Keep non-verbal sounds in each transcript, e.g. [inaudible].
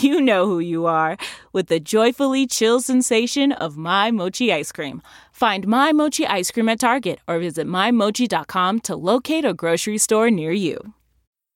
you know who you are with the joyfully chill sensation of My Mochi ice cream. Find My Mochi ice cream at Target or visit MyMochi.com to locate a grocery store near you.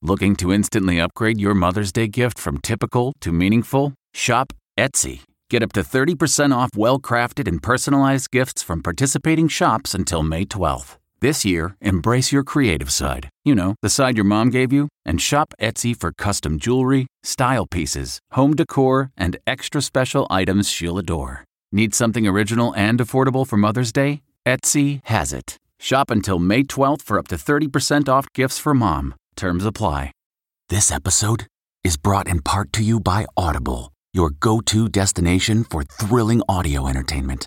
Looking to instantly upgrade your Mother's Day gift from typical to meaningful? Shop Etsy. Get up to 30% off well crafted and personalized gifts from participating shops until May 12th. This year, embrace your creative side. You know, the side your mom gave you, and shop Etsy for custom jewelry, style pieces, home decor, and extra special items she'll adore. Need something original and affordable for Mother's Day? Etsy has it. Shop until May 12th for up to 30% off gifts for mom. Terms apply. This episode is brought in part to you by Audible, your go to destination for thrilling audio entertainment.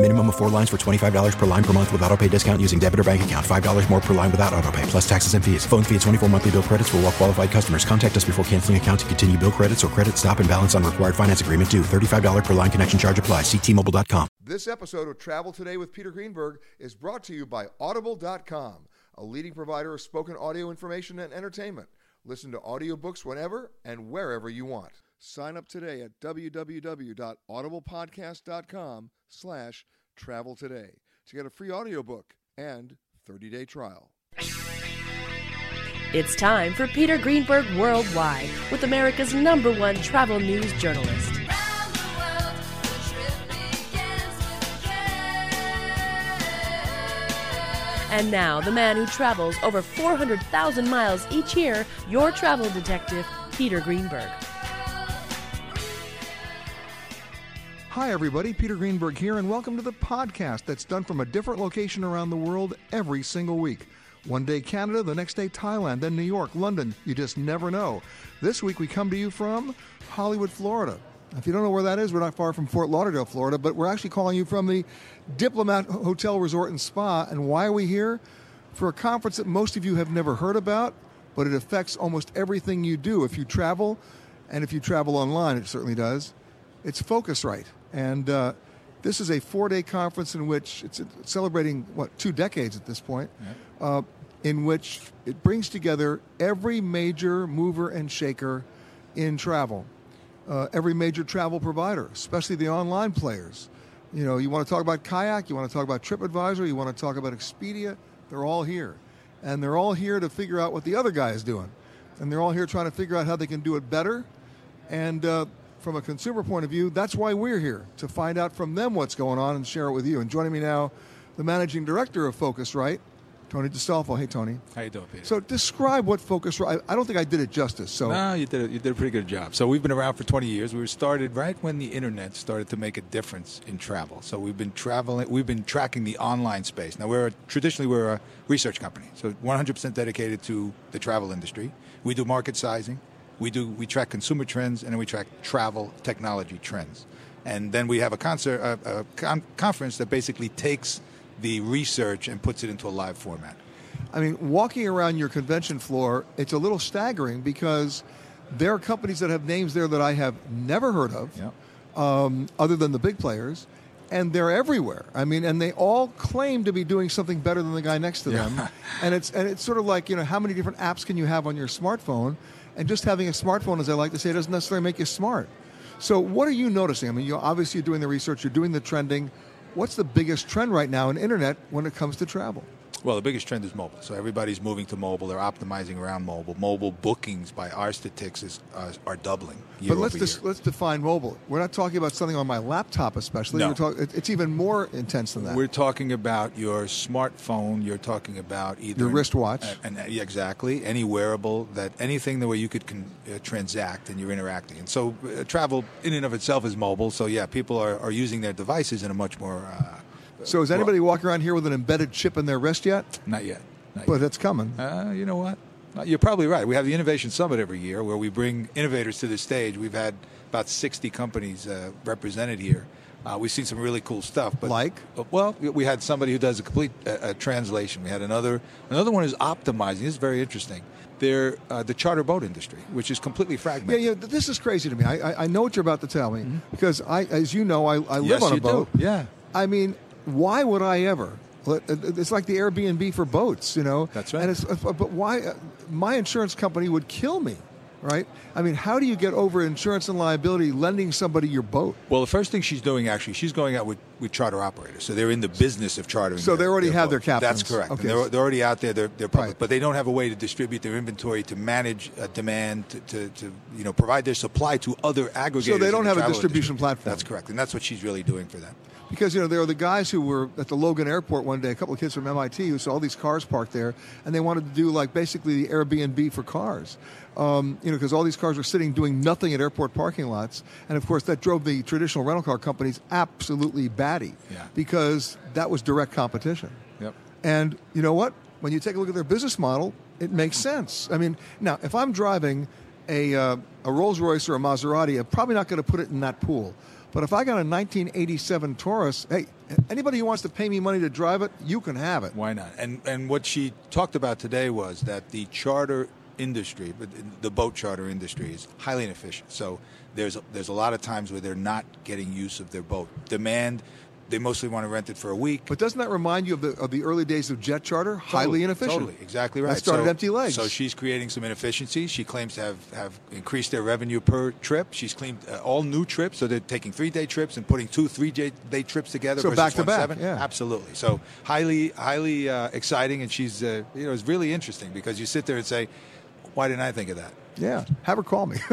Minimum of four lines for $25 per line per month with auto pay discount using debit or bank account. $5 more per line without auto pay, plus taxes and fees. Phone fee at 24 monthly bill credits for all well qualified customers. Contact us before canceling account to continue bill credits or credit stop and balance on required finance agreement due. $35 per line connection charge apply. Ctmobile.com. This episode of Travel Today with Peter Greenberg is brought to you by Audible.com, a leading provider of spoken audio information and entertainment. Listen to audiobooks whenever and wherever you want. Sign up today at www.audiblepodcast.com slash travel today to get a free audiobook and 30-day trial. It's time for Peter Greenberg Worldwide with America's number one travel news journalist. And now, the man who travels over 400,000 miles each year, your travel detective, Peter Greenberg. Hi, everybody. Peter Greenberg here, and welcome to the podcast that's done from a different location around the world every single week. One day Canada, the next day Thailand, then New York, London. You just never know. This week we come to you from Hollywood, Florida. If you don't know where that is, we're not far from Fort Lauderdale, Florida, but we're actually calling you from the Diplomat Hotel Resort and Spa. And why are we here? For a conference that most of you have never heard about, but it affects almost everything you do. If you travel, and if you travel online, it certainly does. It's Phocuswright. And uh, this is a four day conference in which it's celebrating, what, two decades at this point. Uh, in which it brings together every major mover and shaker in travel, uh, every major travel provider, especially the online players. You know, you want to talk about Kayak, you want to talk about TripAdvisor, you want to talk about Expedia, they're all here. And they're all here to figure out what the other guy is doing. And they're all here trying to figure out how they can do it better. And uh, from a consumer point of view, that's why we're here, to find out from them what's going on and share it with you. And joining me now, the managing director of Phocuswright, Tony D'Astolfo. Hey, Tony. How you doing, Peter? So describe what Phocuswright. I don't think I did it justice. So no, you did. A, you did a pretty good job. So we've been around for 20 years. We were started right when the internet started to make a difference in travel. So we've been traveling. We've been tracking the online space. Now we're a, traditionally we're a research company, so 100% dedicated to the travel industry. We do market sizing. We do. We track consumer trends, and then we track travel technology trends. And then we have a concert, a, a con- conference that basically takes the research and puts it into a live format. I mean, walking around your convention floor, it's a little staggering because there are companies that have names there that I have never heard of, Yep. um, other than the big players, and they're everywhere. I mean, and they all claim to be doing something better than the guy next to them. and it's and it's sort of like you know, how many different apps can you have on your smartphone? And just having a smartphone, as I like to say, doesn't necessarily make you smart. So, what are you noticing? I mean, you obviously you're doing the research, you're doing the trending. What's the biggest trend right now in internet when it comes to travel? Well, the biggest trend is mobile. So everybody's moving to mobile. They're optimizing around mobile. Mobile bookings, by our statistics, uh, are doubling. Year but let's over dis- let's define mobile. We're not talking about something on my laptop, especially. No. Talk- it's even more intense than that. We're talking about your smartphone. You're talking about either Your wristwatch. and, uh, yeah, exactly, any wearable that anything the way you could con- uh, transact and you're interacting. And so, uh, travel in and of itself is mobile. So yeah, people are, are using their devices in a much more. Uh, so, is anybody walking around here with an embedded chip in their wrist yet? not yet. Not But yet. it's coming. Uh, you know what? Uh, You're probably right. We have the Innovation Summit every year where we bring innovators to the stage. We've had about 60 companies uh, represented here. Uh, we've seen some really cool stuff. But, Like? uh, well, we had somebody who does a complete uh, uh, translation. We had another another one who's optimizing. This is very interesting. They're uh, the charter boat industry, which is completely Yeah, fragmented. yeah. th- This is crazy to me. I, I, I know what you're about to tell me because I, as you know, I, I live Mm-hmm. Yes, on a you do. boat. Yeah. I mean, why would I ever? It's like the Airbnb for boats, you know. That's right. And it's, uh, but why? uh, My insurance company would kill me, right? I mean, how do you get over insurance and liability lending somebody your boat? Well, the first thing she's doing actually, she's going out with, with charter operators. So they're in the business of chartering. So they already have their boat. captains. That's correct. Okay. They're, they're already out there. They're, they're public, Right. but they don't have a way to distribute their inventory, to manage uh, demand, to, to, to you know provide their supply to other aggregators. So they don't have a distribution platform. That's correct, and that's what she's really doing for them. Because you know there are the guys who were at the Logan Airport one day, a couple of kids from MIT who saw all these cars parked there, and they wanted to do like basically the Airbnb for cars. Um, you know, because all these cars were sitting doing nothing at airport parking lots, and of course that drove the traditional rental car companies absolutely batty. Yeah. Because that was direct competition. Yep. And you know what? When you take a look at their business model, it makes sense. I mean, now if I'm driving a, uh, a Rolls Royce or a Maserati, I'm probably not going to put it in that pool. But if I got a 1987 Taurus, hey, anybody who wants to pay me money to drive it, you can have it. Why not? And and what she talked about today was that the charter industry, the boat charter industry, is highly inefficient. So there's there's a lot of times where they're not getting use of their boat. Demand, they mostly want to rent it for a week. But doesn't that remind you of the of the early days of jet charter? Highly Totally, inefficient. Totally, exactly right. That started so, empty legs. So she's creating some inefficiencies. She claims to have, have increased their revenue per trip. She's claimed uh, all new trips, so they're taking three day trips and putting two three day trips together. So versus back to back, seven. yeah. absolutely. So highly highly uh, exciting, and she's uh, you know it's really interesting because you sit there and say, why didn't I think of that? yeah, have her call me. [laughs]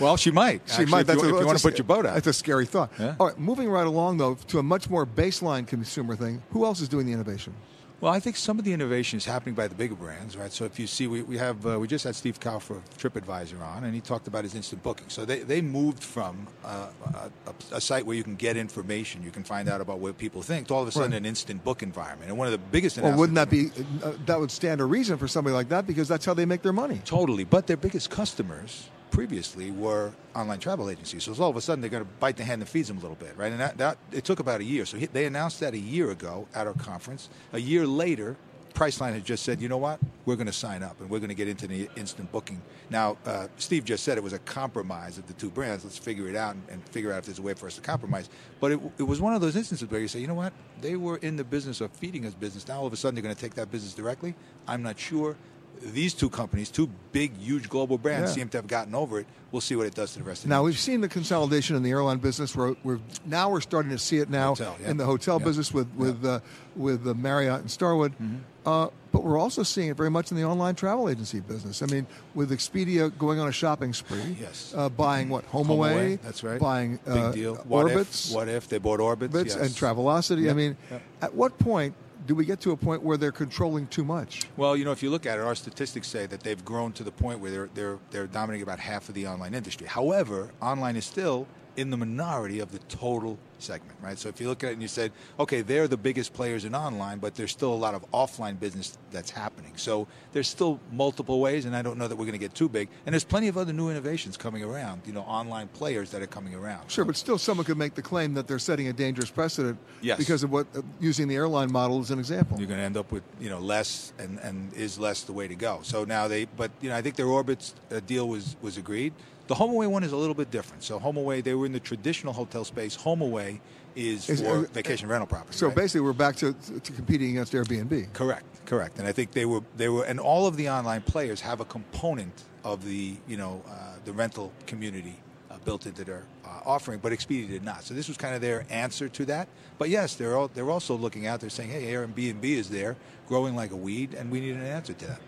Well, she might. She actually, might. If That's you, a, if you want to put your boat out. That's a scary thought. Yeah. All right, moving right along though to a much more baseline consumer thing. Who else is doing the innovation? Well, I think some of the innovation is happening by the bigger brands, right? So if you see, we, we have uh, we just had Steve Kaufer of TripAdvisor on, and he talked about his instant booking. So they, they moved from uh, a, a site where you can get information, you can find out about what people think, to all of a sudden Right. an instant book environment. And one of the biggest Well, wouldn't that be uh, that would stand a reason for somebody like that because that's how they make their money. Totally. But their biggest customers previously were online travel agencies. So all of a sudden they're going to bite the hand that feeds them a little bit, right? And that, that it took about a year. So he, they announced that a year ago at our conference. A year later, Priceline had just said, you know what, we're going to sign up and we're going to get into the instant booking. Now, uh, Steve just said it was a compromise of the two brands. Let's figure it out and, and figure out if there's a way for us to compromise. But it, it was one of those instances where you say, you know what, they were in the business of feeding us business. Now all of a sudden they're going to take that business directly. I'm not sure these two companies, two big, huge global brands, Yeah. seem to have gotten over it. We'll see what it does to the rest of the Now we've seen the consolidation in the airline business. Where we're now we're starting to see it now Hotel, yeah. in the hotel Yeah. business with with uh, with uh, Marriott and Starwood. Mm-hmm. Uh, but we're also seeing it very much in the online travel agency business. I mean, with Expedia going on a shopping spree, Yes. uh, buying what Home HomeAway, Away, that's right. buying Big uh, deal. What Orbitz, if? What if they bought Orbitz? Orbitz Yes. and Travelocity. I mean, Yep. at what point do we get to a point where they're controlling too much? Well, you know, if you look at it, our statistics say that they've grown to the point where they're they're they're dominating about half of the online industry. However, online is still in the minority of the total segment, right? So if you look at it and you said, okay, they're the biggest players in online, but there's still a lot of offline business that's happening. So there's still multiple ways, and I don't know that we're going to get too big. And there's plenty of other new innovations coming around. You know, online players that are coming around. Sure, but still, someone could make the claim that they're setting a dangerous precedent Yes. because of what uh, using the airline model as an example. You're going to end up with you know less, and, and is less the way to go. So now they, but you know, I think their Orbitz uh, deal was was agreed. The HomeAway one is a little bit different. So HomeAway, they were in the traditional hotel space. HomeAway is Is- for uh, vacation rental property. So right? basically, we're back to, to competing against Airbnb. Correct, correct. And I think they were they were, and all of the online players have a component of the you know uh, the rental community uh, built into their uh, offering, but Expedia did not. So this was kind of their answer to that. But yes, they're all, they're also looking out there saying, hey, Airbnb is there, growing like a weed, and we need an answer to that.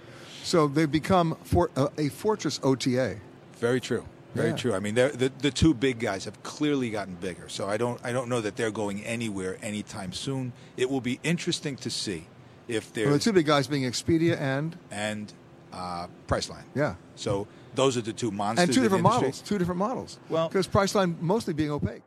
So they've become for, uh, a fortress OTA. Very true. Very Yeah. true. I mean, the the two big guys have clearly gotten bigger. So I don't I don't know that they're going anywhere anytime soon. It will be interesting to see if Well, the two big guys being Expedia and and uh, Priceline. yeah, So those are the two monsters. and two different models. Two different models. Well- because Priceline mostly being opaque.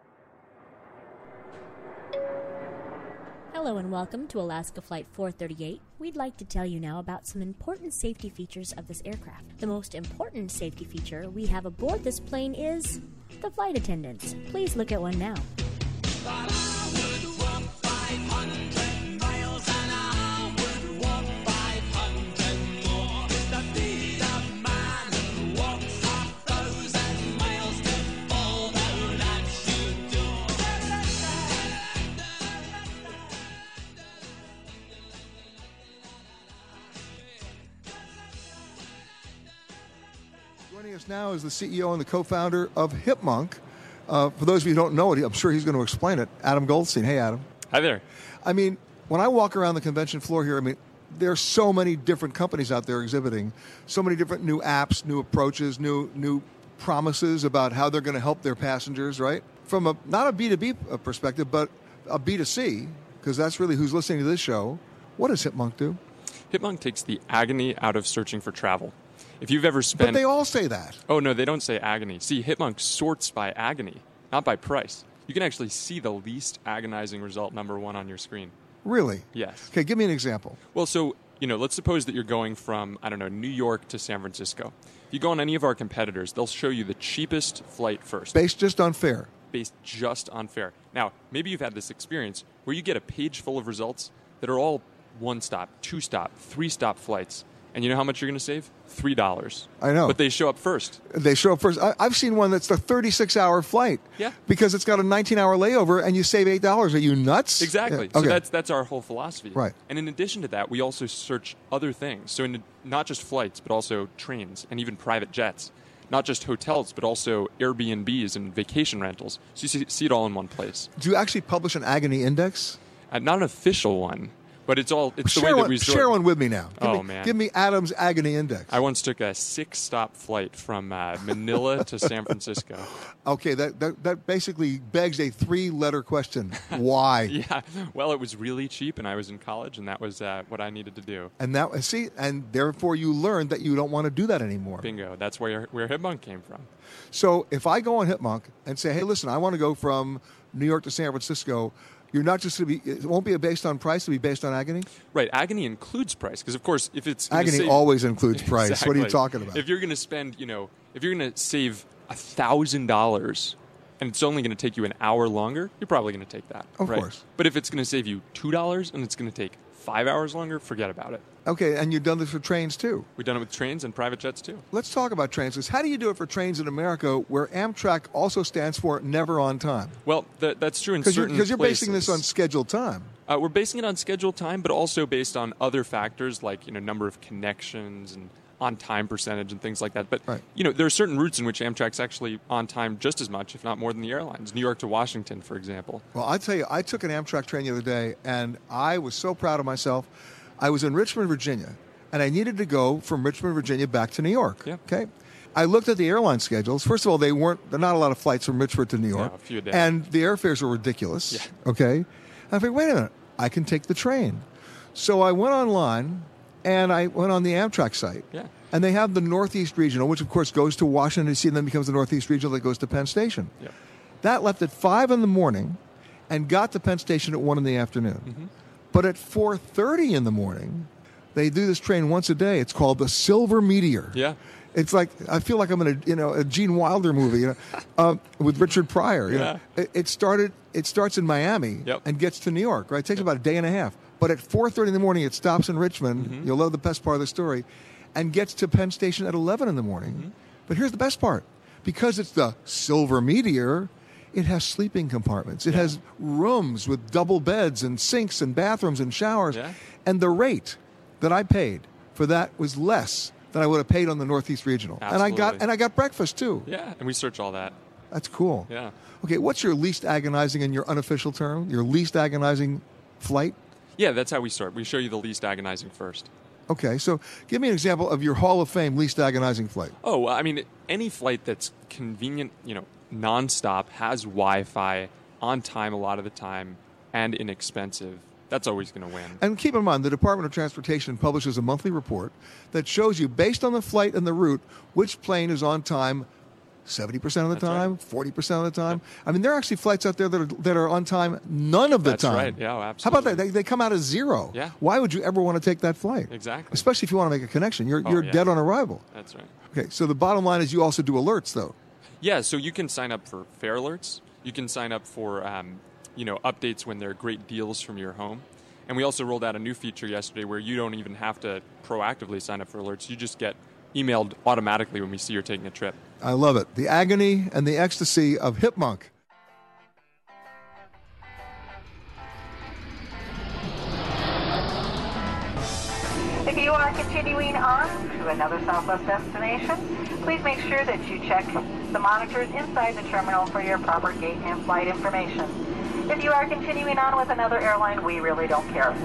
Hello and welcome to Alaska Flight 438. We'd like to tell you now about some important safety features of this aircraft. The most important safety feature we have aboard this plane is the flight attendants. Please look at one now. Now is the CEO and the co-founder of Hipmunk. Uh, for those of you who don't know it, I'm sure he's going to explain it. Adam Goldstein. Hey, Adam. Hi there. I mean, when I walk around the convention floor here, I mean, there are so many different companies out there exhibiting, so many different new apps, new approaches, new new promises about how they're going to help their passengers. Right from a not a B two B perspective, but a B two C, because that's really who's listening to this show. What does Hipmunk do? Hipmunk takes the agony out of searching for travel. If you've ever spent. But they all say that. Oh, no, they don't say agony. See, Hipmunk sorts by agony, not by price. You can actually see the least agonizing result number one on your screen. Really? Yes. Okay, give me an example. Well, so, you know, let's suppose that you're going from, I don't know, New York to San Francisco. If you go on any of our competitors, they'll show you the cheapest flight first. Based just on fare. based just on fare. Now, maybe you've had this experience where you get a page full of results that are all one stop, two stop, three stop flights. And you know how much you're going to save? $3. I know. But they show up first. They show up first. I, I've seen one that's the 36 hour flight. Yeah. Because it's got a 19 hour layover and you save $8. Are you nuts? Exactly. Yeah, So that's that's our whole philosophy. Right. And in addition to that, we also search other things. So in, not just flights, but also trains and even private jets. Not just hotels, but also Airbnbs and vacation rentals. So you see, see it all in one place. Do you actually publish an agony index? Uh, not an official one, but it's all it's the way share, that one, share one with me now. Give Oh, me, man. Give me Adam's agony index. I once took a six-stop flight from uh, Manila to San Francisco. [laughs] Okay, that, that, that basically begs a three letter question. [laughs] Why? Yeah, well, it was really cheap, and I was in college, and that was uh, what I needed to do. And that see, and therefore you learned that you don't want to do that anymore. Bingo. That's where where Hipmunk came from. So if I go on Hipmunk and say, "Hey, listen, I want to go from New York to San Francisco," you're not just going to be. It won't be based on price. It'll be based on agony. Right. Agony includes price because, of course, if it's Agony save- always includes price. What are you talking about? If you're going to spend, you know, if you're going to save a thousand dollars, and it's only going to take you an hour longer, you're probably going to take that. Of right? course. But if it's going to save you two dollars and it's going to take five hours longer, forget about it. Okay, and you've done this for trains too. We've done it with trains and private jets too. Let's talk about trains. 'cause how do you do it for trains in America, where Amtrak also stands for never on time? Well, th- that's true in Because you're, you're basing this on scheduled time. Uh, we're basing it on scheduled time, but also based on other factors like you know number of connections and on time percentage and things like that. But you know there are certain routes in which Amtrak's actually on time just as much, if not more, than the airlines. New York to Washington, for example. Well, I tell you, I took an Amtrak train the other day, and I was so proud of myself. I was in Richmond, Virginia, and I needed to go from Richmond, Virginia, back to New York. Okay. I looked at the airline schedules. First of all, they weren't. There are not a lot of flights from Richmond to New York, a few a day. and the airfares were ridiculous. Yeah. Okay. And I thought, wait a minute, I can take the train. So I went online, and I went on the Amtrak site. Yeah. And they have the Northeast Regional, which of course goes to Washington D.C. and then becomes the Northeast Regional that goes to Penn Station. Yep. That left at five in the morning, and got to Penn Station at one in the afternoon. Mm-hmm. But at four thirty in the morning, they do this train once a day. It's called the Silver Meteor. Yeah. It's like I feel like I'm in a you know a Gene Wilder movie, you know, uh, [laughs] with Richard Pryor. You know. it, it started. It starts in Miami Yep. and gets to New York. Right, it takes about a day and a half. But at 4:30 in the morning, it stops in Richmond. Mm-hmm. You'll love the best part of the story, and gets to Penn Station at 11 in the morning. Mm-hmm. But here's the best part: because it's the Silver Meteor, it has sleeping compartments. It has rooms with double beds and sinks and bathrooms and showers. Yeah. And the rate that I paid for that was less than I would have paid on the Northeast Regional. And I got and I got breakfast too. Yeah, and we search all that. That's cool. Yeah. Okay, what's your least agonizing in your unofficial term? Your least agonizing flight? Yeah, that's how we start. We show you the least agonizing first. Okay, so give me an example of your Hall of Fame least agonizing flight. Oh, I mean, any flight that's convenient, you know, nonstop, has Wi Fi, on time a lot of the time, and inexpensive, that's always going to win. And keep in mind, the Department of Transportation publishes a monthly report that shows you, based on the flight and the route, which plane is on time 70% of the time, 40% of the time. I mean, there are actually flights out there that are, that are on time none of the time. That's time. right. Yeah, oh, How about that? They, they come out as zero. Yeah. Why would you ever want to take that flight? Exactly. Especially if you want to make a connection. You're, Oh, you're yeah. dead on arrival. That's right. Okay, so the bottom line is you also do alerts, though. Yeah, so you can sign up for fare alerts. You can sign up for, um, you know, updates when there are great deals from your home. And we also rolled out a new feature yesterday where you don't even have to proactively sign up for alerts. You just get emailed automatically when we see you're taking a trip. I love it. The agony and the ecstasy of Hipmunk. If you are continuing on to another Southwest destination, please make sure that you check the monitors inside the terminal for your proper gate and flight information. If you are continuing on with another airline, we really don't care.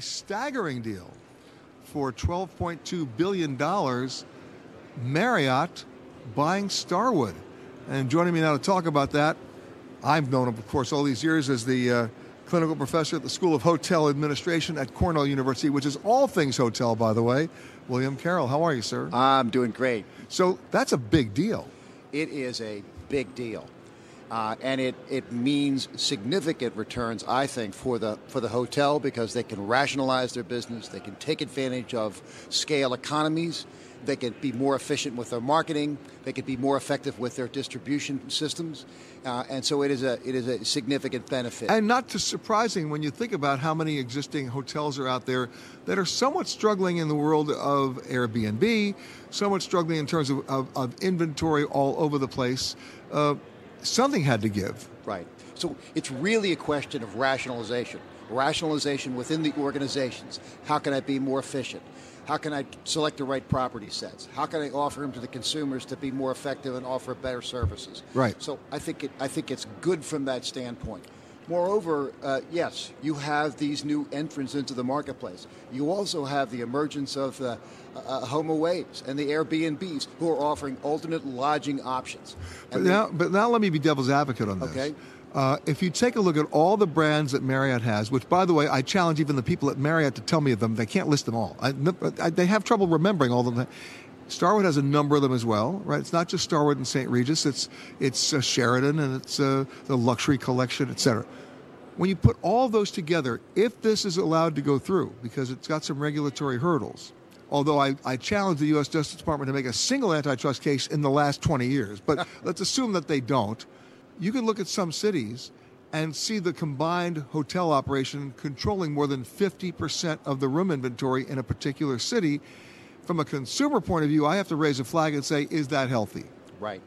A staggering deal for $12.2 billion. Marriott buying Starwood. And joining me now to talk about that, I've known him, of course, all these years as the uh, clinical professor at the School of Hotel Administration at Cornell University, which is all things hotel, by the way. William Carroll, how are you, sir? I'm doing great. So that's a big deal. It is a big deal. Uh, and it, it means significant returns, I think, for the for the hotel because they can rationalize their business, they can take advantage of scale economies, they can be more efficient with their marketing, they can be more effective with their distribution systems, uh, and so it is a it is a significant benefit. And not too surprising when you think about how many existing hotels are out there that are somewhat struggling in the world of Airbnb, somewhat struggling in terms of, of, of inventory all over the place. Uh, something had to give. Right. So it's really a question of rationalization. Rationalization within the organizations. How can I be more efficient? How can I select the right property sets? How can I offer them to the consumers to be more effective and offer better services? Right. So I think it, I think it's good from that standpoint. Moreover, uh, yes, you have these new entrants into the marketplace. You also have the emergence of the uh, home aways and the Airbnbs who are offering alternate lodging options. But they- now, but now let me be devil's advocate on this. Okay. Uh, if you take a look at all the brands that Marriott has, which, by the way, I challenge even the people at Marriott to tell me of them. They can't list them all. I, I- they have trouble remembering all of them. Starwood has a number of them as well, right? It's not just Starwood and St. Regis. It's it's uh, Sheraton and it's uh, the luxury collection, etc. When you put all those together, if this is allowed to go through, because it's got some regulatory hurdles, although I, I challenge the U.S. Justice Department to make a single antitrust case in the last 20 years, but [laughs] let's assume that they don't. You can look at some cities and see the combined hotel operation controlling more than 50% of the room inventory in a particular city. From a consumer point of view, I have to raise a flag and say, is that healthy? Right.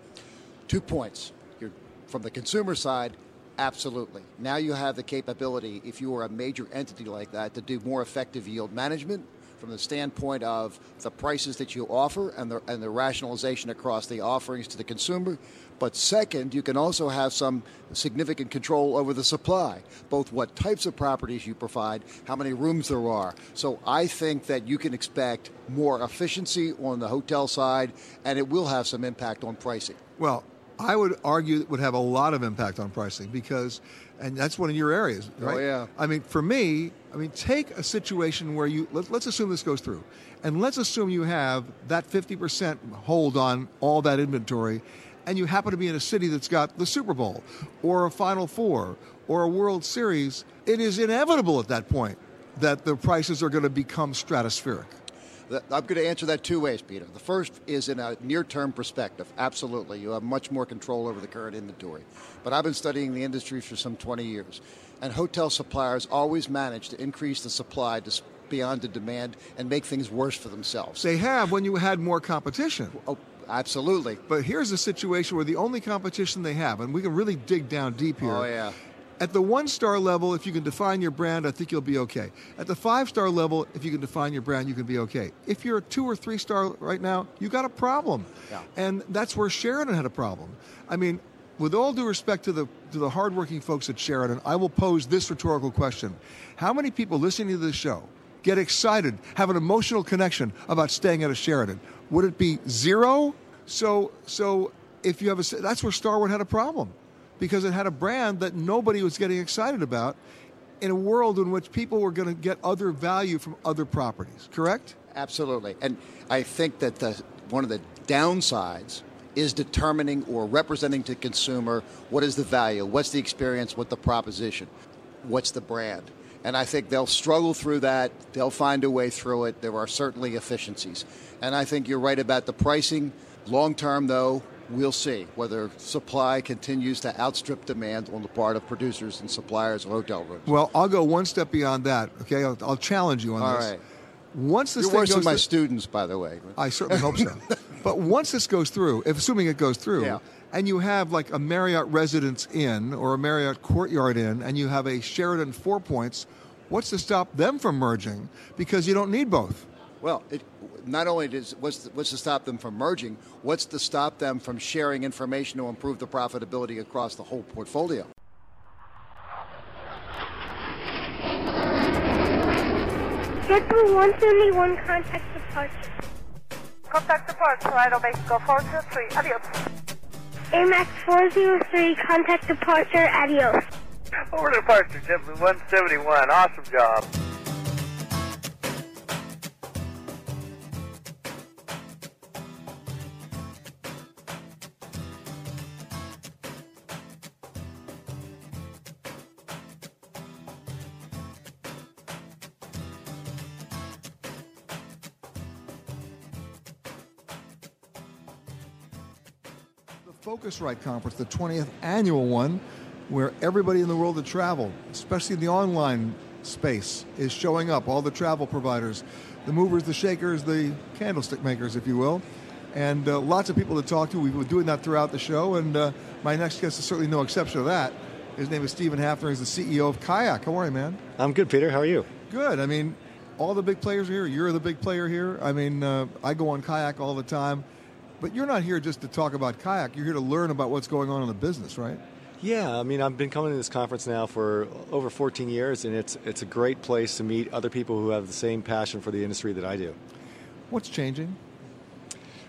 Two points. You're, from the consumer side, absolutely. Now you have the capability, if you are a major entity like that, to do more effective yield management from the standpoint of the prices that you offer and the, and the rationalization across the offerings to the consumer. But second, you can also have some significant control over the supply, both what types of properties you provide, how many rooms there are. So I think that you can expect more efficiency on the hotel side, and it will have some impact on pricing. Well, I would argue it would have a lot of impact on pricing because, and that's one of your areas, right? Oh, yeah. I mean, for me, I mean, take a situation where you, let, us assume this goes through, and let's assume you have that 50% hold on all that inventory, and you happen to be in a city that's got the Super Bowl, or a Final Four, or a World Series. It is inevitable at that point that the prices are going to become stratospheric. I'm going to answer that two ways, Peter. The first is in a near term perspective. Absolutely. You have much more control over the current inventory. But I've been studying the industry for some 20 years, and hotel suppliers always manage to increase the supply beyond the demand and make things worse for themselves. They have when you had more competition. Oh, absolutely. But here's a situation where the only competition they have, and we can really dig down deep here. Oh, yeah at the one star level, if you can define your brand, I think you'll be okay. At the five star level, if you can define your brand, you can be okay. If you're a two or three star right now, you got a problem. Yeah. And that's where Sheraton had a problem. I mean, with all due respect to the to the hardworking folks at Sheraton, I will pose this rhetorical question: How many people listening to this show get excited, have an emotional connection about staying at a Sheraton? Would it be zero? So so if you have a that's where Starwood had a problem because it had a brand that nobody was getting excited about in a world in which people were going to get other value from other properties, correct? Absolutely. And I think that the, one of the downsides is determining or representing to consumer what is the value, what's the experience, what the proposition, what's the brand. And I think they'll struggle through that. They'll find a way through it. There are certainly efficiencies. And I think you're right about the pricing. Long term, though, we'll see whether supply continues to outstrip demand on the part of producers and suppliers of hotel rooms. Well, I'll go one step beyond that. Okay, I'll, I'll challenge you on All this. right. Once this You're worse than my through- students, by the way. I certainly hope so. [laughs] But once this goes through, if assuming it goes through, Yeah. And you have like a Marriott Residence Inn or a Marriott Courtyard Inn, and you have a Sheraton Four Points, what's to stop them from merging? Because you don't need both. Well, it, not only does what's, the, what's to stop them from merging, what's to stop them from sharing information to improve the profitability across the whole portfolio? Schedule 171 contact departure. Contact departure, Laredo Mexico 423. Adios. AMAX 403 contact departure. Adios. Over to departure, JetBlue 171. Awesome job. Phocuswright Conference, the 20th annual one, where everybody in the world of travel, especially the online space, is showing up. All the travel providers, the movers, the shakers, the candlestick makers, if you will. And uh, lots of people to talk to. We've been doing that throughout the show, and uh, my next guest is certainly no exception to that. His name is Stephen Hafner. He's the CEO of Kayak. How are you, man? I'm good, Peter. How are you? Good. I mean, all the big players are here. You're the big player here. I mean, uh, I go on kayak all the time, but you're not here just to talk about kayak. You're here to learn about what's going on in the business, right? Yeah, I mean, I've been coming to this conference now for over 14 years, and it's it's a great place to meet other people who have the same passion for the industry that I do. What's changing?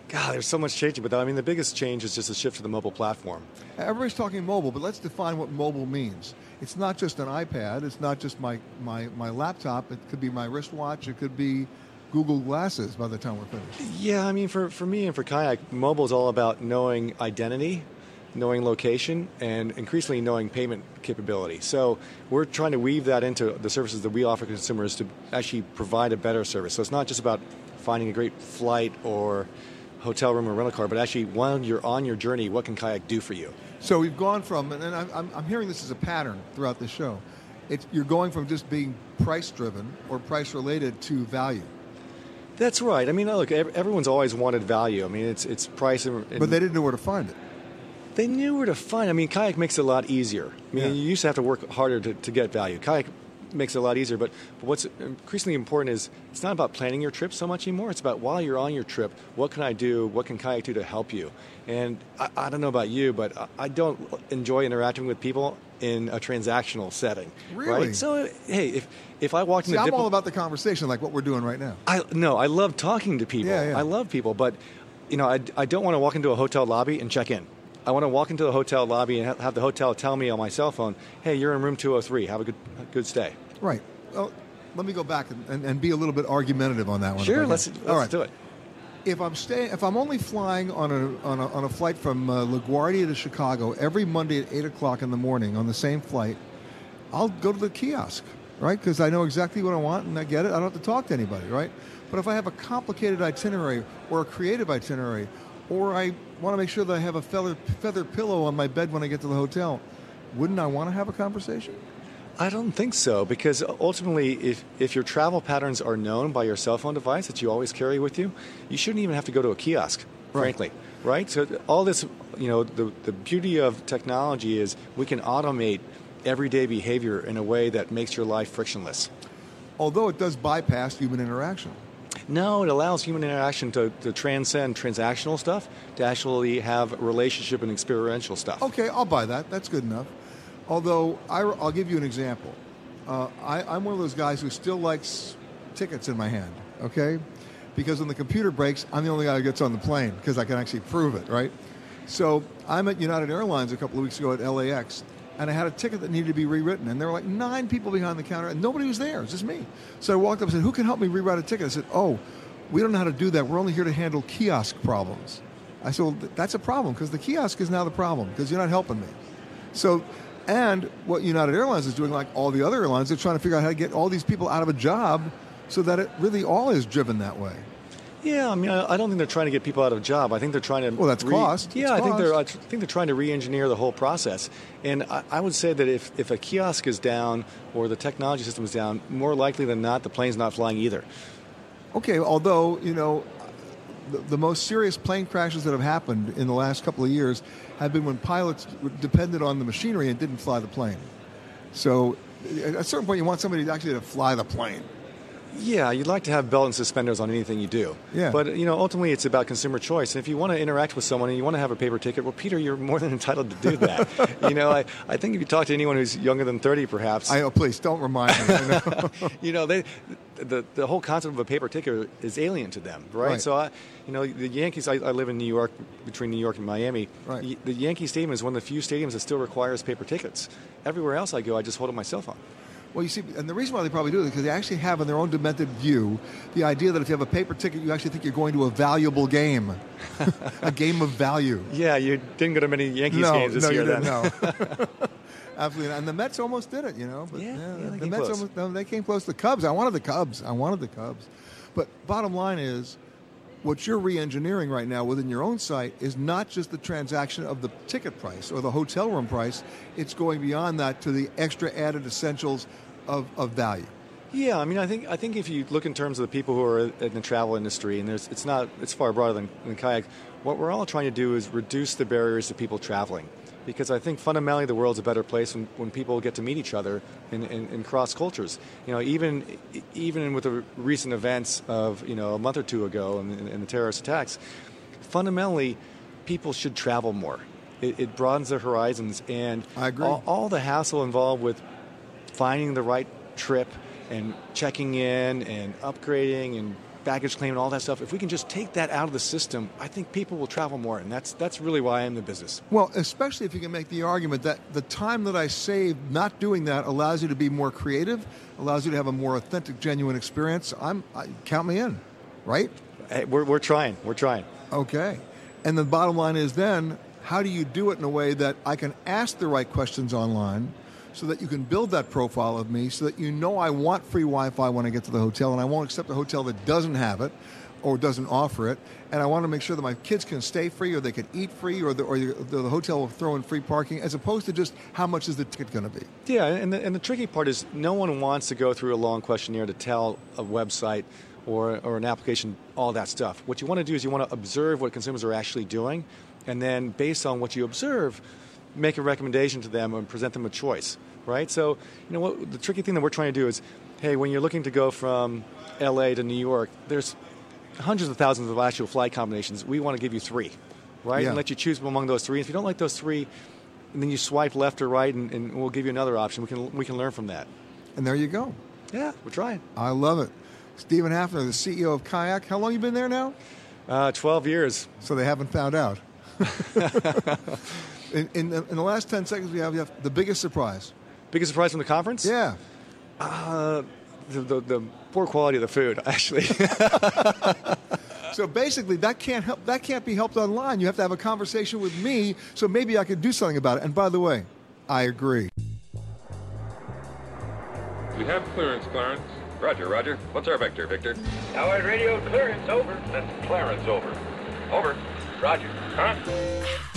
God, there's so much changing, but I mean, the biggest change is just the shift to the mobile platform. Everybody's talking mobile, but let's define what mobile means. It's not just an iPad. It's not just my, my, my laptop. It could be my wristwatch. It could be Google Glasses by the time we're finished. Yeah, I mean, for, for me and for kayak, mobile is all about knowing identity, knowing location, and increasingly knowing payment capability. So we're trying to weave that into the services that we offer consumers to actually provide a better service. So it's not just about finding a great flight or hotel room or rental car, but actually while you're on your journey, what can kayak do for you? So we've gone from, and I'm, I'm hearing this as a pattern throughout the show. It's, you're going from just being price driven or price related to value. That's right. I mean, look, everyone's always wanted value. I mean, it's it's price, and, but they didn't know where to find it. They knew where to find. I mean, kayak makes it a lot easier. I mean, yeah. you used to have to work harder to, to get value. Kayak makes it a lot easier. But, but what's increasingly important is it's not about planning your trip so much anymore. It's about while you're on your trip, what can I do? What can kayak do to help you? And I, I don't know about you, but I, I don't enjoy interacting with people in a transactional setting. Really? Right? So hey, if if I walked See, into I'm dipl- all about the conversation, like what we're doing right now. I no, I love talking to people. Yeah, yeah. I love people, but you know, I, I don't want to walk into a hotel lobby and check in. I want to walk into the hotel lobby and have the hotel tell me on my cell phone, "Hey, you're in room 203. Have a good good stay." Right. Well, let me go back and, and, and be a little bit argumentative on that one. Sure, let's, let's All right. do it. If I'm staying, if I'm only flying on a on a, on a flight from uh, LaGuardia to Chicago every Monday at eight o'clock in the morning on the same flight, I'll go to the kiosk, right? Because I know exactly what I want and I get it. I don't have to talk to anybody, right? But if I have a complicated itinerary or a creative itinerary, or I want to make sure that I have a feather feather pillow on my bed when I get to the hotel, wouldn't I want to have a conversation? I don't think so because ultimately, if, if your travel patterns are known by your cell phone device that you always carry with you, you shouldn't even have to go to a kiosk, right. frankly. Right? So, all this, you know, the, the beauty of technology is we can automate everyday behavior in a way that makes your life frictionless. Although it does bypass human interaction. No, it allows human interaction to, to transcend transactional stuff to actually have relationship and experiential stuff. Okay, I'll buy that. That's good enough. Although, I, will give you an example. Uh, I, am one of those guys who still likes tickets in my hand, okay? Because when the computer breaks, I'm the only guy who gets on the plane because I can actually prove it, right? So I'm at United Airlines a couple of weeks ago at LAX, and I had a ticket that needed to be rewritten, and there were like nine people behind the counter, and nobody was there. It was just me. So I walked up and said, "Who can help me rewrite a ticket?" I said, "Oh, we don't know how to do that. We're only here to handle kiosk problems." I said, "Well, that's a problem because the kiosk is now the problem because you're not helping me." So and what United Airlines is doing, like all the other airlines, they're trying to figure out how to get all these people out of a job so that it really all is driven that way. Yeah, I mean, I don't think they're trying to get people out of a job. I think they're trying to. Well, that's re- cost. Yeah, it's I cost. think they're. I think they're trying to re-engineer the whole process. And I, I, would say that if, if a kiosk is down or the technology system is down, more likely than not, the plane's not flying either. Okay, although you know, the, the most serious plane crashes that have happened in the last couple of years have been when pilots depended on the machinery and didn't fly the plane. So, at a certain point, you want somebody actually to fly the plane. Yeah, you'd like to have belt and suspenders on anything you do. Yeah. But you know, ultimately, it's about consumer choice. And if you want to interact with someone and you want to have a paper ticket, well, Peter, you're more than [laughs] entitled to do that. [laughs] you know, I, I think if you talk to anyone who's younger than 30, perhaps. I know, please don't remind me. You know, [laughs] you know they, the the whole concept of a paper ticket is alien to them, right? Right. So, I, you know, the Yankees. I, I live in New York, between New York and Miami. Right. The Yankee Stadium is one of the few stadiums that still requires paper tickets. Everywhere else I go, I just hold up my cell phone. Well, you see, and the reason why they probably do it is because they actually have in their own demented view the idea that if you have a paper ticket, you actually think you're going to a valuable game, a game of value. [laughs] Yeah, you didn't go to many Yankees no, games this no, year. you didn't. then. No. [laughs] [laughs] Absolutely, and the Mets almost did it, you know. But Yeah, yeah, they the Mets close. almost no, they came close. To the Cubs, I wanted the Cubs. I wanted the Cubs. But bottom line is, what you're re-engineering right now within your own site is not just the transaction of the ticket price or the hotel room price. It's going beyond that to the extra added essentials of, of value. Yeah, I mean, I think I think if you look in terms of the people who are in the travel industry, and there's it's not it's far broader than, than kayak. What we're all trying to do is reduce the barriers to people traveling, because I think fundamentally the world's a better place when, when people get to meet each other and, and, and cross cultures. You know, even even with the recent events of you know a month or two ago and, and the terrorist attacks, fundamentally people should travel more. It, it broadens their horizons, and I agree. All, all the hassle involved with finding the right trip and checking in and upgrading and baggage claim and all that stuff. If we can just take that out of the system, I think people will travel more, and that's that's really why I'm in the business. Well, especially if you can make the argument that the time that I save not doing that allows you to be more creative, allows you to have a more authentic, genuine experience. I'm I, count me in, right? Hey, we're we're trying. We're trying. Okay, and the bottom line is then how do you do it in a way that I can ask the right questions online? So that you can build that profile of me so that you know I want free Wi Fi when I get to the hotel and I won't accept a hotel that doesn't have it or doesn't offer it. And I want to make sure that my kids can stay free or they can eat free or the, or the, the hotel will throw in free parking as opposed to just how much is the ticket going to be. Yeah, and the, and the tricky part is no one wants to go through a long questionnaire to tell a website or, or an application all that stuff. What you want to do is you want to observe what consumers are actually doing and then based on what you observe, make a recommendation to them and present them a choice, right? So, you know, what the tricky thing that we're trying to do is, hey, when you're looking to go from LA to New York, there's hundreds of thousands of actual flight combinations. We want to give you three, right? Yeah. And let you choose among those three. If you don't like those three, then you swipe left or right, and, and we'll give you another option. We can we can learn from that. And there you go. Yeah, we're trying. I love it. Stephen Hafner, the CEO of Kayak. How long you been there now? Uh, Twelve years. So they haven't found out. [laughs] [laughs] in, in, the, in, the, last 10 seconds we have, we have the biggest surprise. Biggest surprise from the conference? Yeah. Uh, the, the, the, poor quality of the food, [laughs] actually. [laughs] so basically, that can't help. That can't be helped online. You have to have a conversation with me. So maybe I could do something about it. And by the way, I agree. We have clearance, Clarence. Roger, Roger. What's our vector, Victor? Howard radio clearance over. That's Clarence over. Over. Roger. Huh?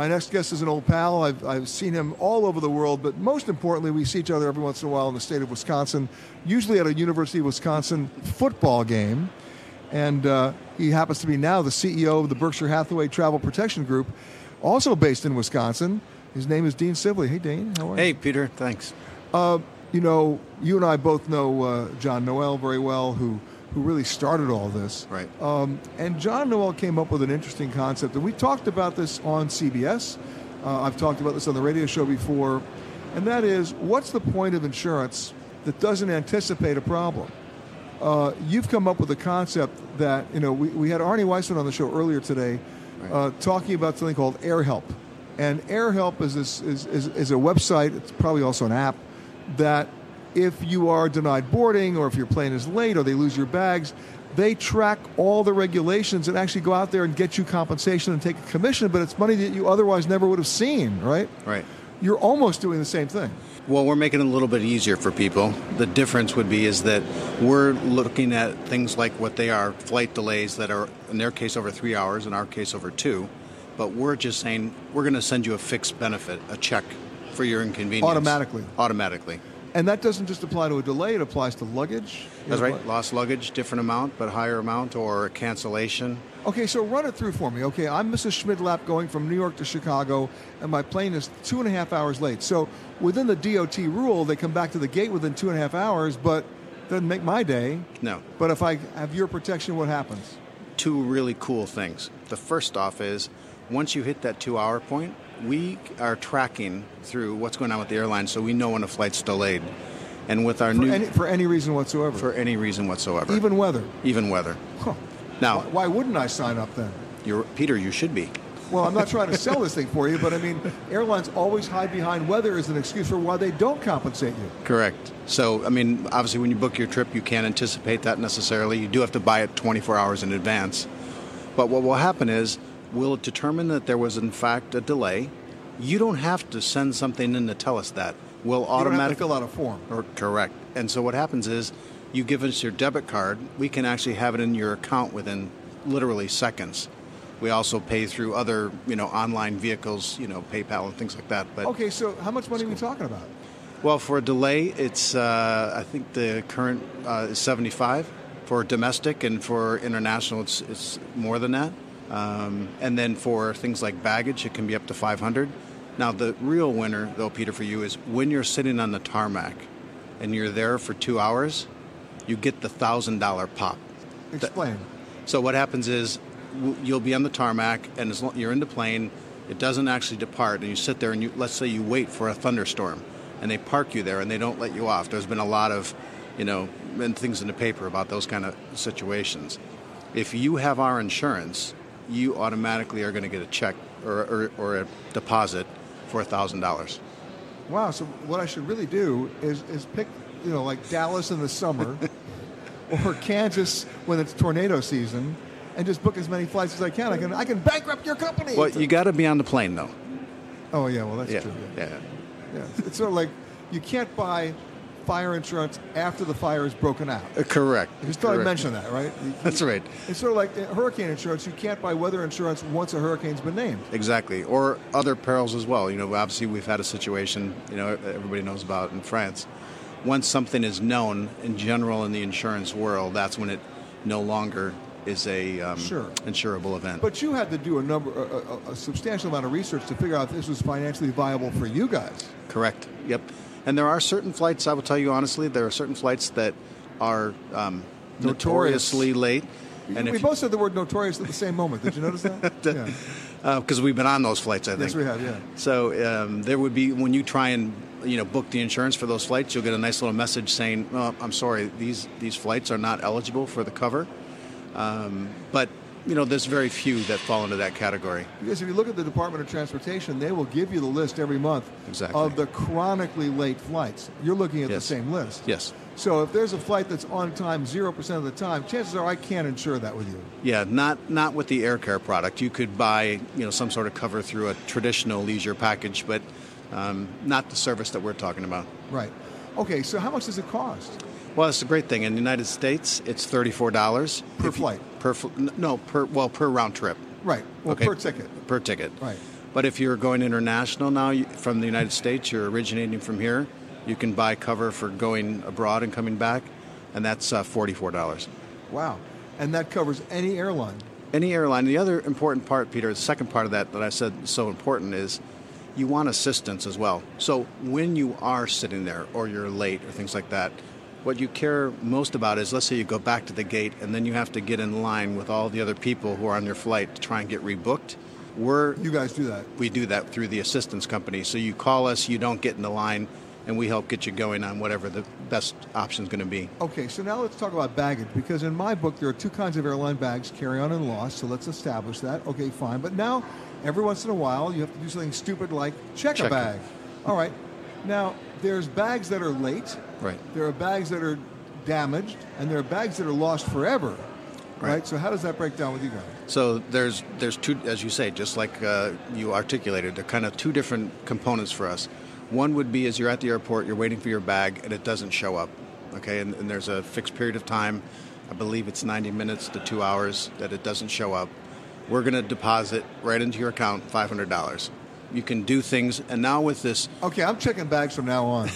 My next guest is an old pal. I've, I've seen him all over the world, but most importantly, we see each other every once in a while in the state of Wisconsin, usually at a University of Wisconsin football game. And uh, he happens to be now the CEO of the Berkshire Hathaway Travel Protection Group, also based in Wisconsin. His name is Dean Sivley. Hey, Dean, how are hey, you? Hey, Peter, thanks. Uh, you know, you and I both know uh, John Noel very well, who who really started all this. Right. Um, and John Noel came up with an interesting concept, and we talked about this on CBS. Uh, I've talked about this on the radio show before, and that is, what's the point of insurance that doesn't anticipate a problem? Uh, you've come up with a concept that you know we, we had Arnie Weissmann on the show earlier today, right. uh, talking about something called AirHelp, and AirHelp is, this, is, is is a website. It's probably also an app that if you are denied boarding or if your plane is late or they lose your bags, they track all the regulations and actually go out there and get you compensation and take a commission, but it's money that you otherwise never would have seen, right? Right. You're almost doing the same thing. Well, we're making it a little bit easier for people. The difference would be is that we're looking at things like what they are flight delays that are, in their case, over three hours, in our case, over two. But we're just saying we're going to send you a fixed benefit, a check for your inconvenience. Automatically. Automatically. And that doesn't just apply to a delay, it applies to luggage. That's right. Lost luggage, different amount, but higher amount, or a cancellation. Okay, so run it through for me. Okay, I'm Mrs. Schmidlap going from New York to Chicago, and my plane is two and a half hours late. So within the DOT rule, they come back to the gate within two and a half hours, but doesn't make my day. No. But if I have your protection, what happens? Two really cool things. The first off is once you hit that two hour point, we are tracking through what's going on with the airline so we know when a flight's delayed. And with our for new any, for any reason whatsoever. For any reason whatsoever. Even weather. Even weather. Huh. Now, why, why, wouldn't I sign up then? You're, Peter, you should be. Well, I'm not trying to sell this thing for you, but I mean, airlines always hide behind weather as an excuse for why they don't compensate you. Correct. So, I mean, obviously, when you book your trip, you can't anticipate that necessarily. You do have to buy it 24 hours in advance. But what will happen is we'll determine that there was, in fact, a delay. You don't have to send something in to tell us that. We'll automatically fill out a form. Or, correct. And so what happens is you give us your debit card. We can actually have it in your account within literally seconds. We also pay through other, you know, online vehicles, you know, PayPal and things like that. But okay, so how much money are we talking about? Well, for a delay, it's uh, I think the current uh, is 75 for domestic, and for international, it's, it's more than that. Um, and then for things like baggage, it can be up to 500. Now, the real winner, though, Peter, for you is when you're sitting on the tarmac and you're there for two hours, you get the thousand dollar pop. Explain. So what happens is w- you'll be on the tarmac, and as long, you're in the plane, it doesn't actually depart, and you sit there and you let's say you wait for a thunderstorm, and they park you there and they don't let you off. There's been a lot of, you know, and things in the paper about those kind of situations. If you have our insurance, you automatically are going to get a check or, or, or a deposit for thousand dollars. Wow. So what I should really do is is pick, you know, like Dallas in the summer, [laughs] or Kansas when it's tornado season, and just book as many flights as I can. I can I can bankrupt your company. Well, you got to be on the plane though. Oh yeah, well that's Yeah, true. yeah. Yeah, it's sort of like you can't buy fire insurance after the fire is broken out. Uh, correct. You I Correct. mentioned that, right? You- [laughs] That's right. It's sort of like uh, hurricane insurance. You can't buy weather insurance once a hurricane's been named. Exactly, or other perils as well. You know, obviously we've had a situation, you know, everybody knows about in France. Once something is known in general in the insurance world, that's when it no longer is a um, Sure. insurable event. But you had to do a number, a, a, a substantial amount of research to figure out if this was financially viable for you guys. Correct. Yep. And there are certain flights. I will tell you honestly, there are certain flights that are um, Notorious. notoriously late. And we both said the word notorious at the same moment. Did you notice that? [laughs] yeah. because we've been on those flights, I think. Yes, we have. Yeah. So um, there would be when you try and you know book the insurance for those flights, you'll get a nice little message saying, oh, "I'm sorry, these these flights are not eligible for the cover." Um, but you know, there's very few that fall into that category. Because if you look at the Department of Transportation, they will give you the list every month Exactly. of the chronically late flights. You're looking at Yes. the same list. Yes. So if there's a flight that's on time 0% of the time, chances are I can't insure that with you. Yeah, not not with the AirCare product. You could buy you know some sort of cover through a traditional leisure package, but um, not the service that we're talking about. Right. Okay, so how much does it cost? Well, that's a great thing. In the United States, it's thirty-four dollars Per flight? Per fl- no, per well per round trip. Right. Well, Okay. per ticket. Per ticket. Right. But if you're going international now you- from the United States, you're originating from here, you can buy cover for going abroad and coming back, and that's uh, forty-four dollars. Wow. And that covers any airline. Any airline. The other important part, Peter, the second part of that that I said so important is you want assistance as well. So when you are sitting there or you're late or things like that, what you care most about is let's say you go back to the gate and then you have to get in line with all the other people who are on your flight to try and get rebooked. We're you guys do that. We do that through the assistance company. So you call us, you don't get in the line, and we help get you going on whatever the best option is going to be. Okay, so now let's talk about baggage because in my book there are two kinds of airline bags carry on and lost, so let's establish that. Okay, fine. But now, every once in a while, you have to do something stupid like check, Check a it. bag. All right. Now, there's bags that are late, Right. there are bags that are damaged, and there are bags that are lost forever. Right. So, how does that break down with you guys? So there's there's two, as you say, just like uh, you articulated, they're kind of two different components for us. One would be as you're at the airport, you're waiting for your bag, and it doesn't show up. Okay, and, and there's a fixed period of time. I believe it's 90 minutes to two hours that it doesn't show up. We're going to deposit right into your account $500. You can do things, and now with this, Okay, I'm checking bags from now on.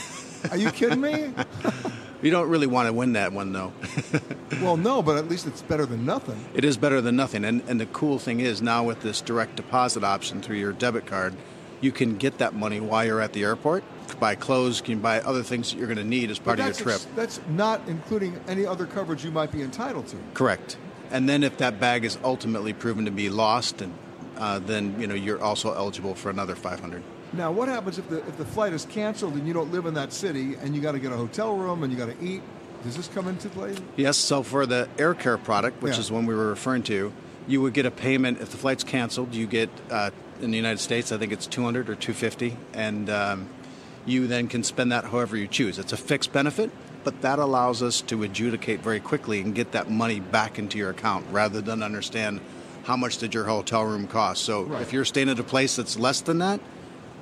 Are you kidding me? [laughs] you don't really want to win that one though. [laughs] well, no, but at least it's better than nothing. It is better than nothing. And, and the cool thing is now with this direct deposit option through your debit card, you can get that money while you're at the airport. Buy clothes, you can buy other things that you're going to need as part of your trip. that's not including any other coverage you might be entitled to. Correct. And then if that bag is ultimately proven to be lost, and uh, then you know you're also eligible for another 500. Now, what happens if the if the flight is canceled and you don't live in that city and you got to get a hotel room and you got to eat? Does this come into play? Yes, so for the AirCare product, which Yeah. is one we were referring to, you would get a payment if the flight's canceled. You get uh, in the United States, I think it's 200 or 250, and um, you then can spend that however you choose. It's a fixed benefit, but that allows us to adjudicate very quickly and get that money back into your account rather than understand how much did your hotel room cost. So Right. if you're staying at a place that's less than that,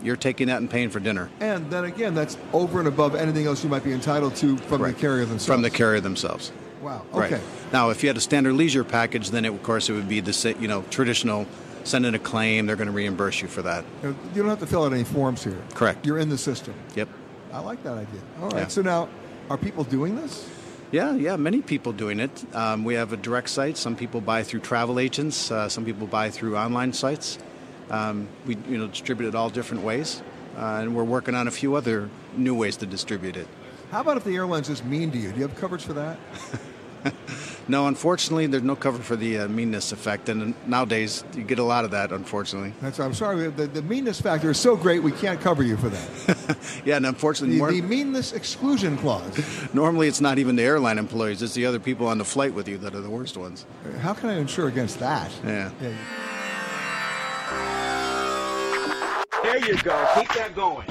you're taking that and paying for dinner. And then again, that's over and above anything else you might be entitled to from the carrier themselves. From the carrier themselves. Wow. Right. Okay. Now, if you had a standard leisure package, then it, of course it would be the you know traditional. Send in a claim; they're going to reimburse you for that. You You don't have to fill out any forms here. Correct. You're in the system. Yep. I like that idea. All right. Yeah. So now, are people doing this? Yeah, yeah. Many people doing it. Um, we have a direct site. Some people buy through travel agents. Uh, some people buy through online sites. Um, we you know distribute it all different ways, uh, and we're working on a few other new ways to distribute it. How about if the airline's just mean to you? Do you have coverage for that? [laughs] No, unfortunately, there's no cover for the uh, meanness effect, and nowadays you get a lot of that. Unfortunately, That's I'm sorry. The, the meanness factor is so great we can't cover you for that. [laughs] yeah, and unfortunately, The, more, the meanness exclusion clause. [laughs] normally it's not even the airline employees; it's the other people on the flight with you that are the worst ones. How can I insure against that? Yeah. There you go. Keep that going.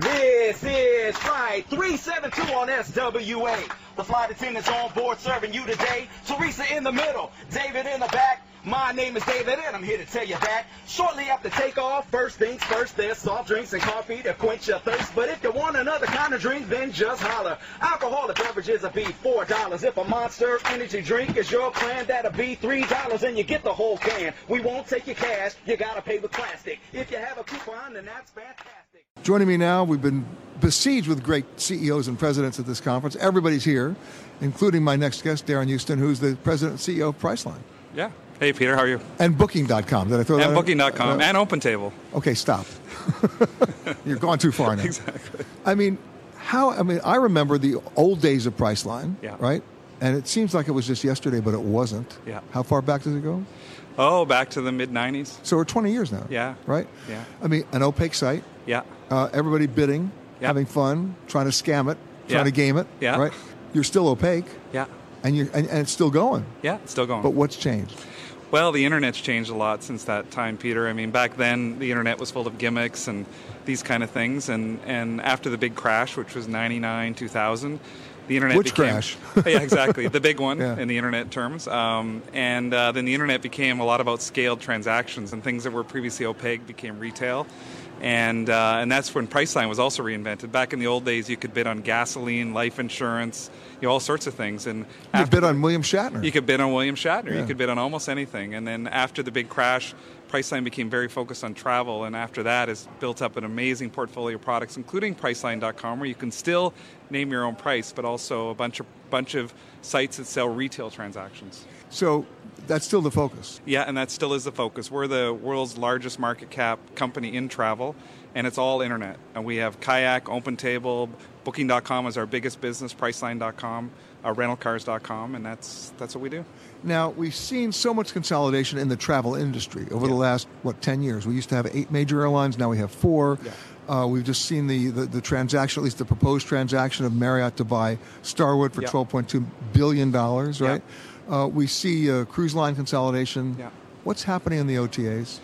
This is Flight 372 on SWA. The flight attendants on board serving you today. Teresa in the middle, David in the back. My name is David and I'm here to tell you that shortly after takeoff, first things first, there's soft drinks and coffee to quench your thirst. But if you want another kind of drink, then just holler. Alcoholic beverages will be four dollars. If a monster energy drink is your plan, that'll be three dollars and you get the whole can. We won't take your cash, you gotta pay with plastic. If you have a coupon, then that's fantastic. Joining me now, we've been besieged with great CEOs and presidents at this conference. Everybody's here, including my next guest, Darren Huston, who's the president and CEO of Priceline. Yeah. Hey, Peter, how are you? And Booking.com. Did I throw that And in? Booking.com Uh, and OpenTable. Okay, stop. [laughs] You're going too far now. Exactly. I mean, how? I mean, I remember the old days of Priceline, Yeah. right? And it seems like it was just yesterday, but it wasn't. Yeah. How far back does it go? Oh, back to the mid 90s. So we're 20 years now. Yeah. Right? Yeah. I mean, an opaque site. Yeah. Uh, everybody bidding, Yeah. having fun, trying to scam it, trying Yeah. to game it. Yeah. Right? You're still opaque, Yeah. and, you're, and, and it's still going. Yeah, it's still going. But what's changed? Well, the internet's changed a lot since that time, Peter. I mean, back then the internet was full of gimmicks and these kind of things, and and after the big crash, which was '99, 2000, the internet Which became crash? [laughs] yeah, exactly, the big one [laughs] Yeah. in the internet terms. Um, and uh, then the internet became a lot about scaled transactions, and things that were previously opaque became retail. And uh, and that's when Priceline was also reinvented. Back in the old days, you could bid on gasoline, life insurance, you know, all sorts of things. And You could bid on William Shatner. you could bid on William Shatner. Yeah. You could bid on almost anything. And then after the big crash, Priceline became very focused on travel. And after that, has built up an amazing portfolio of products, including Priceline.com, where you can still name your own price, but also a bunch of bunch of sites that sell retail transactions. So that's still the focus. Yeah, and that still is the focus. We're the world's largest market cap company in travel, and it's all internet. And we have Kayak, OpenTable, Booking.com is our biggest business, Priceline.com, uh, RentalCars.com, and that's that's what we do. Now, we've seen so much consolidation in the travel industry over the last, what, 10 years. We used to have eight major airlines, now we have four. Uh, we've just seen the, the, the transaction, at least the proposed transaction of Marriott to buy Starwood for Yeah. $12.2 billion, right? Uh, we see uh, cruise line consolidation. Yeah. What's happening in the OTAs?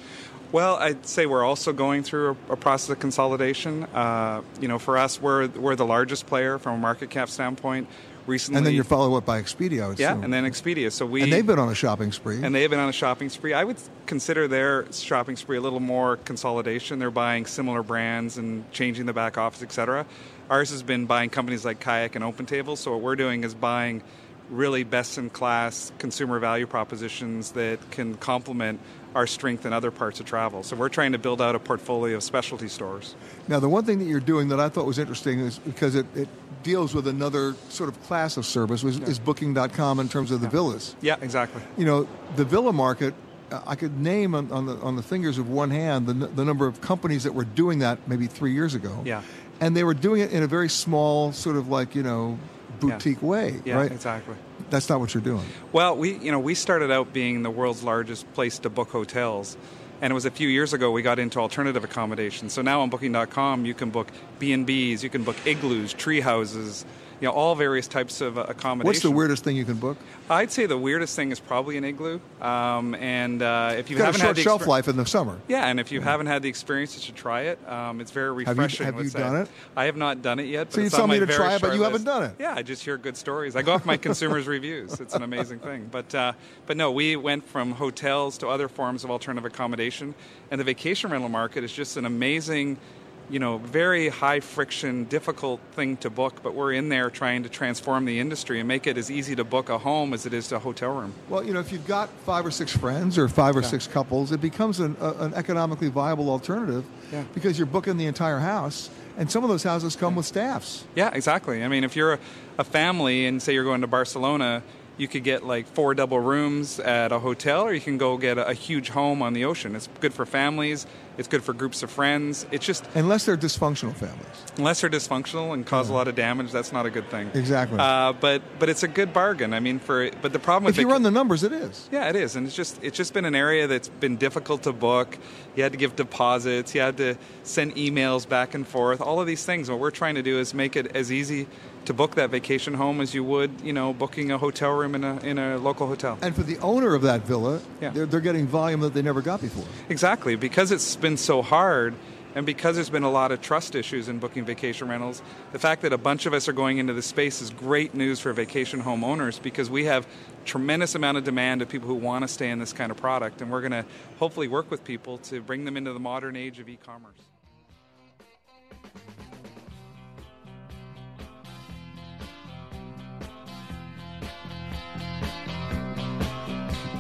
Well, I'd say we're also going through a, a process of consolidation. Uh, you know, for us, we're we're the largest player from a market cap standpoint. Recently, And then you're followed what by Expedia, I yeah, and then Expedia. So we and they've been on a shopping spree. and they've been on a shopping spree. I would consider their shopping spree a little more consolidation. They're buying similar brands and changing the back office, etc. Ours has been buying companies like Kayak and OpenTable. So what we're doing is buying really best in class consumer value propositions that can complement our strength in other parts of travel. So we're trying to build out a portfolio of specialty stores. Now, the one thing that you're doing that I thought was interesting is because it, it deals with another sort of class of service, was, is Booking.com in terms of the villas. Yeah, exactly. You know, the villa market, I could name on, on, the, on the fingers of one hand the, the number of companies that were doing that maybe three years ago. Yeah. And they were doing it in a very small, sort of like, you know, boutique way, Yeah, right? exactly. That's not what you're doing. Well, we you know we started out being the world's largest place to book hotels, and it was a few years ago we got into alternative accommodation. So now on Booking.com you can book B and B's, you can book igloos, tree houses, you know all various types of uh, accommodation. What's the weirdest thing you can book? I'd say the weirdest thing is probably an igloo. Um, and uh, if you It's got a haven't short had the shelf life in the summer. yeah, and if you haven't had the experience, you should try it. Um, it's very Have you- refreshing. have you done it? I have not done it yet. But So you tell me to try it, but you haven't done it. Yeah, I just hear good stories. I go off my consumers' [laughs] reviews. It's an amazing thing. But uh, but no, we went from hotels to other forms of alternative accommodation, and the vacation rental market is just an amazing. You know, very high friction, difficult thing to book, but we're in there trying to transform the industry and make it as easy to book a home as it is to a hotel room. Well, you know, if you've got five or six friends or five or Yeah. six couples, it becomes an, a, an economically viable alternative Yeah. because you're booking the entire house, and some of those houses come with staffs. Yeah, exactly. I mean, if you're a, a family and say you're going to Barcelona, you could get like four double rooms at a hotel, or you can go get a, a huge home on the ocean. It's good for families. It's good for groups of friends. It's just unless they're dysfunctional families. Unless they're dysfunctional and cause a lot of damage, that's not a good thing. Exactly. Uh, but but it's a good bargain. I mean, for but the problem with if you vac- run the numbers, it is. yeah, it is, and it's just it's just been an area that's been difficult to book. You had to give deposits, you had to send emails back and forth, all of these things. What we're trying to do is make it as easy to book that vacation home as you would, you know, booking a hotel room in a in a local hotel. And for the owner of that villa, Yeah. they're, they're getting volume that they never got before. Exactly, because it's been so hard and because there's been a lot of trust issues in booking vacation rentals, the fact that a bunch of us are going into this space is great news for vacation home owners because we have tremendous amount of demand of people who want to stay in this kind of product and we're going to hopefully work with people to bring them into the modern age of e-commerce.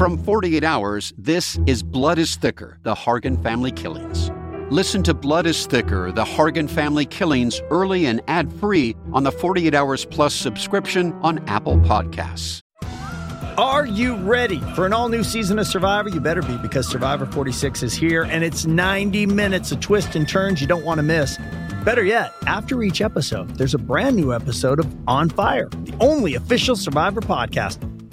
From 48 Hours, this is Blood is Thicker The Hargan Family Killings. Listen to Blood is Thicker The Hargan Family Killings early and ad free on the 48 Hours Plus subscription on Apple Podcasts. Are you ready for an all new season of Survivor? You better be because Survivor 46 is here and it's 90 minutes of twists and turns you don't want to miss. Better yet, after each episode, there's a brand new episode of On Fire, the only official Survivor podcast.